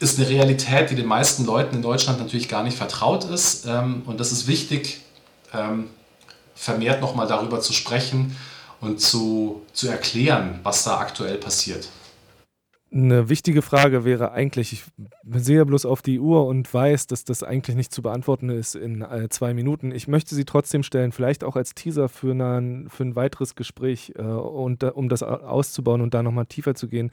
ist eine Realität, die den meisten Leuten in Deutschland natürlich gar nicht vertraut ist. Ähm, und das ist wichtig, ähm, vermehrt nochmal darüber zu sprechen und zu, zu erklären, was da aktuell passiert. Eine wichtige Frage wäre eigentlich, ich sehe bloß auf die Uhr und weiß, dass das eigentlich nicht zu beantworten ist in äh, zwei Minuten. Ich möchte sie trotzdem stellen, vielleicht auch als Teaser für, eine, für ein weiteres Gespräch äh, und um das auszubauen und da nochmal tiefer zu gehen,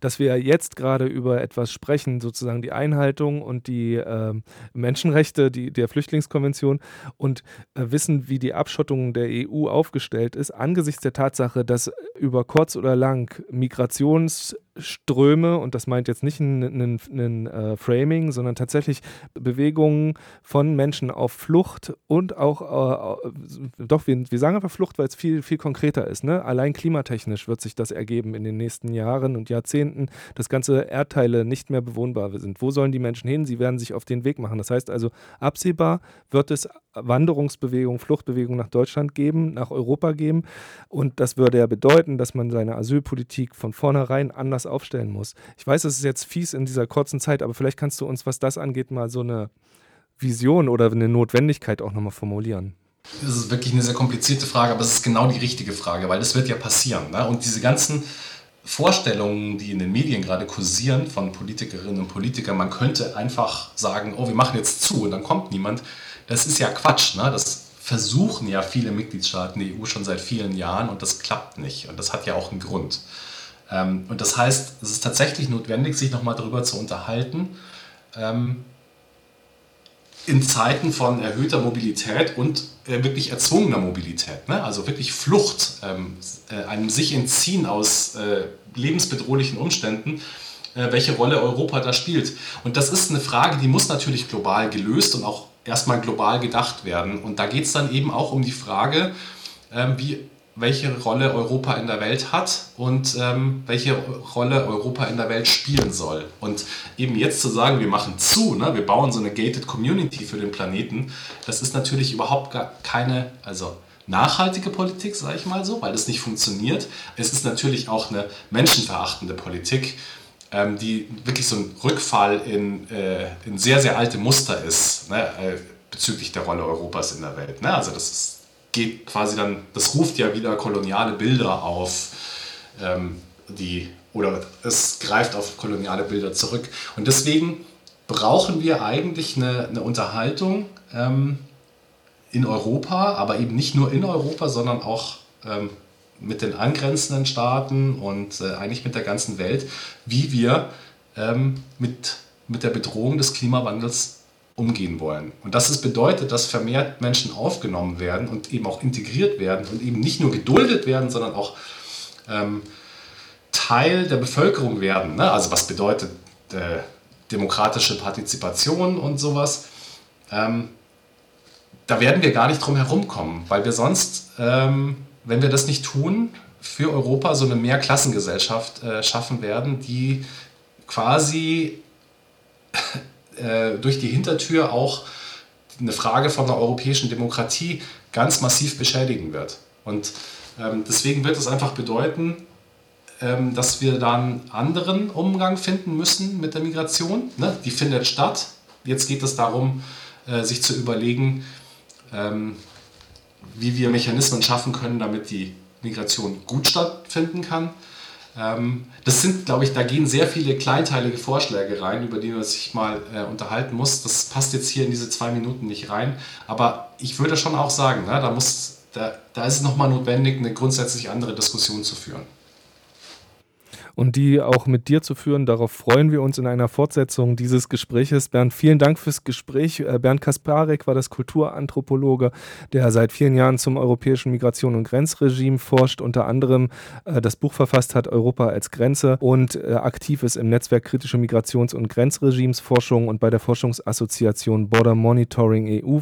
dass wir jetzt gerade über etwas sprechen, sozusagen die Einhaltung und die äh, Menschenrechte die, der Flüchtlingskonvention und äh, wissen, wie die Abschottung der EU aufgestellt ist, angesichts der Tatsache, dass über kurz oder lang Migrations Ströme, und das meint jetzt nicht ein, ein, ein äh, Framing, sondern tatsächlich Bewegungen von Menschen auf Flucht und auch, äh, doch, wir, wir sagen einfach Flucht, weil es viel, viel konkreter ist. Ne? Allein klimatechnisch wird sich das ergeben in den nächsten Jahren und Jahrzehnten, dass ganze Erdteile nicht mehr bewohnbar sind. Wo sollen die Menschen hin? Sie werden sich auf den Weg machen. Das heißt also, absehbar wird es Wanderungsbewegungen, Fluchtbewegungen nach Deutschland geben, nach Europa geben. Und das würde ja bedeuten, dass man seine Asylpolitik von vornherein anders aufstellen muss. Ich weiß, es ist jetzt fies in dieser kurzen Zeit, aber vielleicht kannst du uns, was das angeht, mal so eine Vision oder eine Notwendigkeit auch nochmal formulieren. Das ist wirklich eine sehr komplizierte Frage, aber es ist genau die richtige Frage, weil das wird ja passieren. Ne? Und diese ganzen Vorstellungen, die in den Medien gerade kursieren von Politikerinnen und Politikern, man könnte einfach sagen, oh, wir machen jetzt zu und dann kommt niemand, das ist ja Quatsch. Ne? Das versuchen ja viele Mitgliedstaaten der EU schon seit vielen Jahren und das klappt nicht. Und das hat ja auch einen Grund. Ähm, und das heißt, es ist tatsächlich notwendig, sich nochmal darüber zu unterhalten, ähm, in Zeiten von erhöhter Mobilität und äh, wirklich erzwungener Mobilität, ne? also wirklich Flucht, ähm, äh, einem sich entziehen aus äh, lebensbedrohlichen Umständen, welche Rolle Europa da spielt. Und das ist eine Frage, die muss natürlich global gelöst und auch erstmal global gedacht werden. Und da geht es dann eben auch um die Frage, ähm, wie, welche Rolle Europa in der Welt hat und ähm, welche Rolle Europa in der Welt spielen soll. Und eben jetzt zu sagen, wir machen zu, ne, wir bauen so eine gated Community für den Planeten, das ist natürlich überhaupt gar keine, also nachhaltige Politik, sage ich mal so, weil das nicht funktioniert. Es ist natürlich auch eine menschenverachtende Politik ähm, die wirklich so ein Rückfall in, äh, in sehr, sehr alte Muster ist, ne, äh, bezüglich der Rolle Europas in der Welt. Ne? Also das ist, geht quasi dann, das ruft ja wieder koloniale Bilder auf, ähm, die, oder es greift auf koloniale Bilder zurück. Und deswegen brauchen wir eigentlich eine, eine Unterhaltung ähm, in Europa, aber eben nicht nur in Europa, sondern auch ähm, mit den angrenzenden Staaten und äh, eigentlich mit der ganzen Welt, wie wir ähm, mit, mit der Bedrohung des Klimawandels umgehen wollen. Und das ist bedeutet, dass vermehrt Menschen aufgenommen werden und eben auch integriert werden und eben nicht nur geduldet werden, sondern auch ähm, Teil der Bevölkerung werden. Ne? Also was bedeutet äh, demokratische Partizipation und sowas. Ähm, da werden wir gar nicht drum herum kommen, weil wir sonst ähm, wenn wir das nicht tun, für Europa so eine Mehrklassengesellschaft äh, schaffen werden, die quasi äh, durch die Hintertür auch eine Frage von der europäischen Demokratie ganz massiv beschädigen wird. Und ähm, deswegen wird es einfach bedeuten, ähm, dass wir dann anderen Umgang finden müssen mit der Migration. Ne? Die findet statt. Jetzt geht es darum, äh, sich zu überlegen, ähm, wie wir Mechanismen schaffen können, damit die Migration gut stattfinden kann. Ähm, das sind, glaube ich, da gehen sehr viele kleinteilige Vorschläge rein, über die man sich mal äh, unterhalten muss. Das passt jetzt hier in diese zwei Minuten nicht rein. Aber ich würde schon auch sagen, ne, da, muss, da, da ist es nochmal notwendig, eine grundsätzlich andere Diskussion zu führen und die auch mit dir zu führen. Darauf freuen wir uns in einer Fortsetzung dieses Gespräches. Bernd, vielen Dank fürs Gespräch. Äh, Bernd Kasparek war das Kulturanthropologe, der seit vielen Jahren zum europäischen Migration- und Grenzregime forscht, unter anderem äh, das Buch verfasst hat, Europa als Grenze und äh, aktiv ist im Netzwerk kritische Migrations- und Grenzregimesforschung und bei der Forschungsassoziation Border Monitoring EU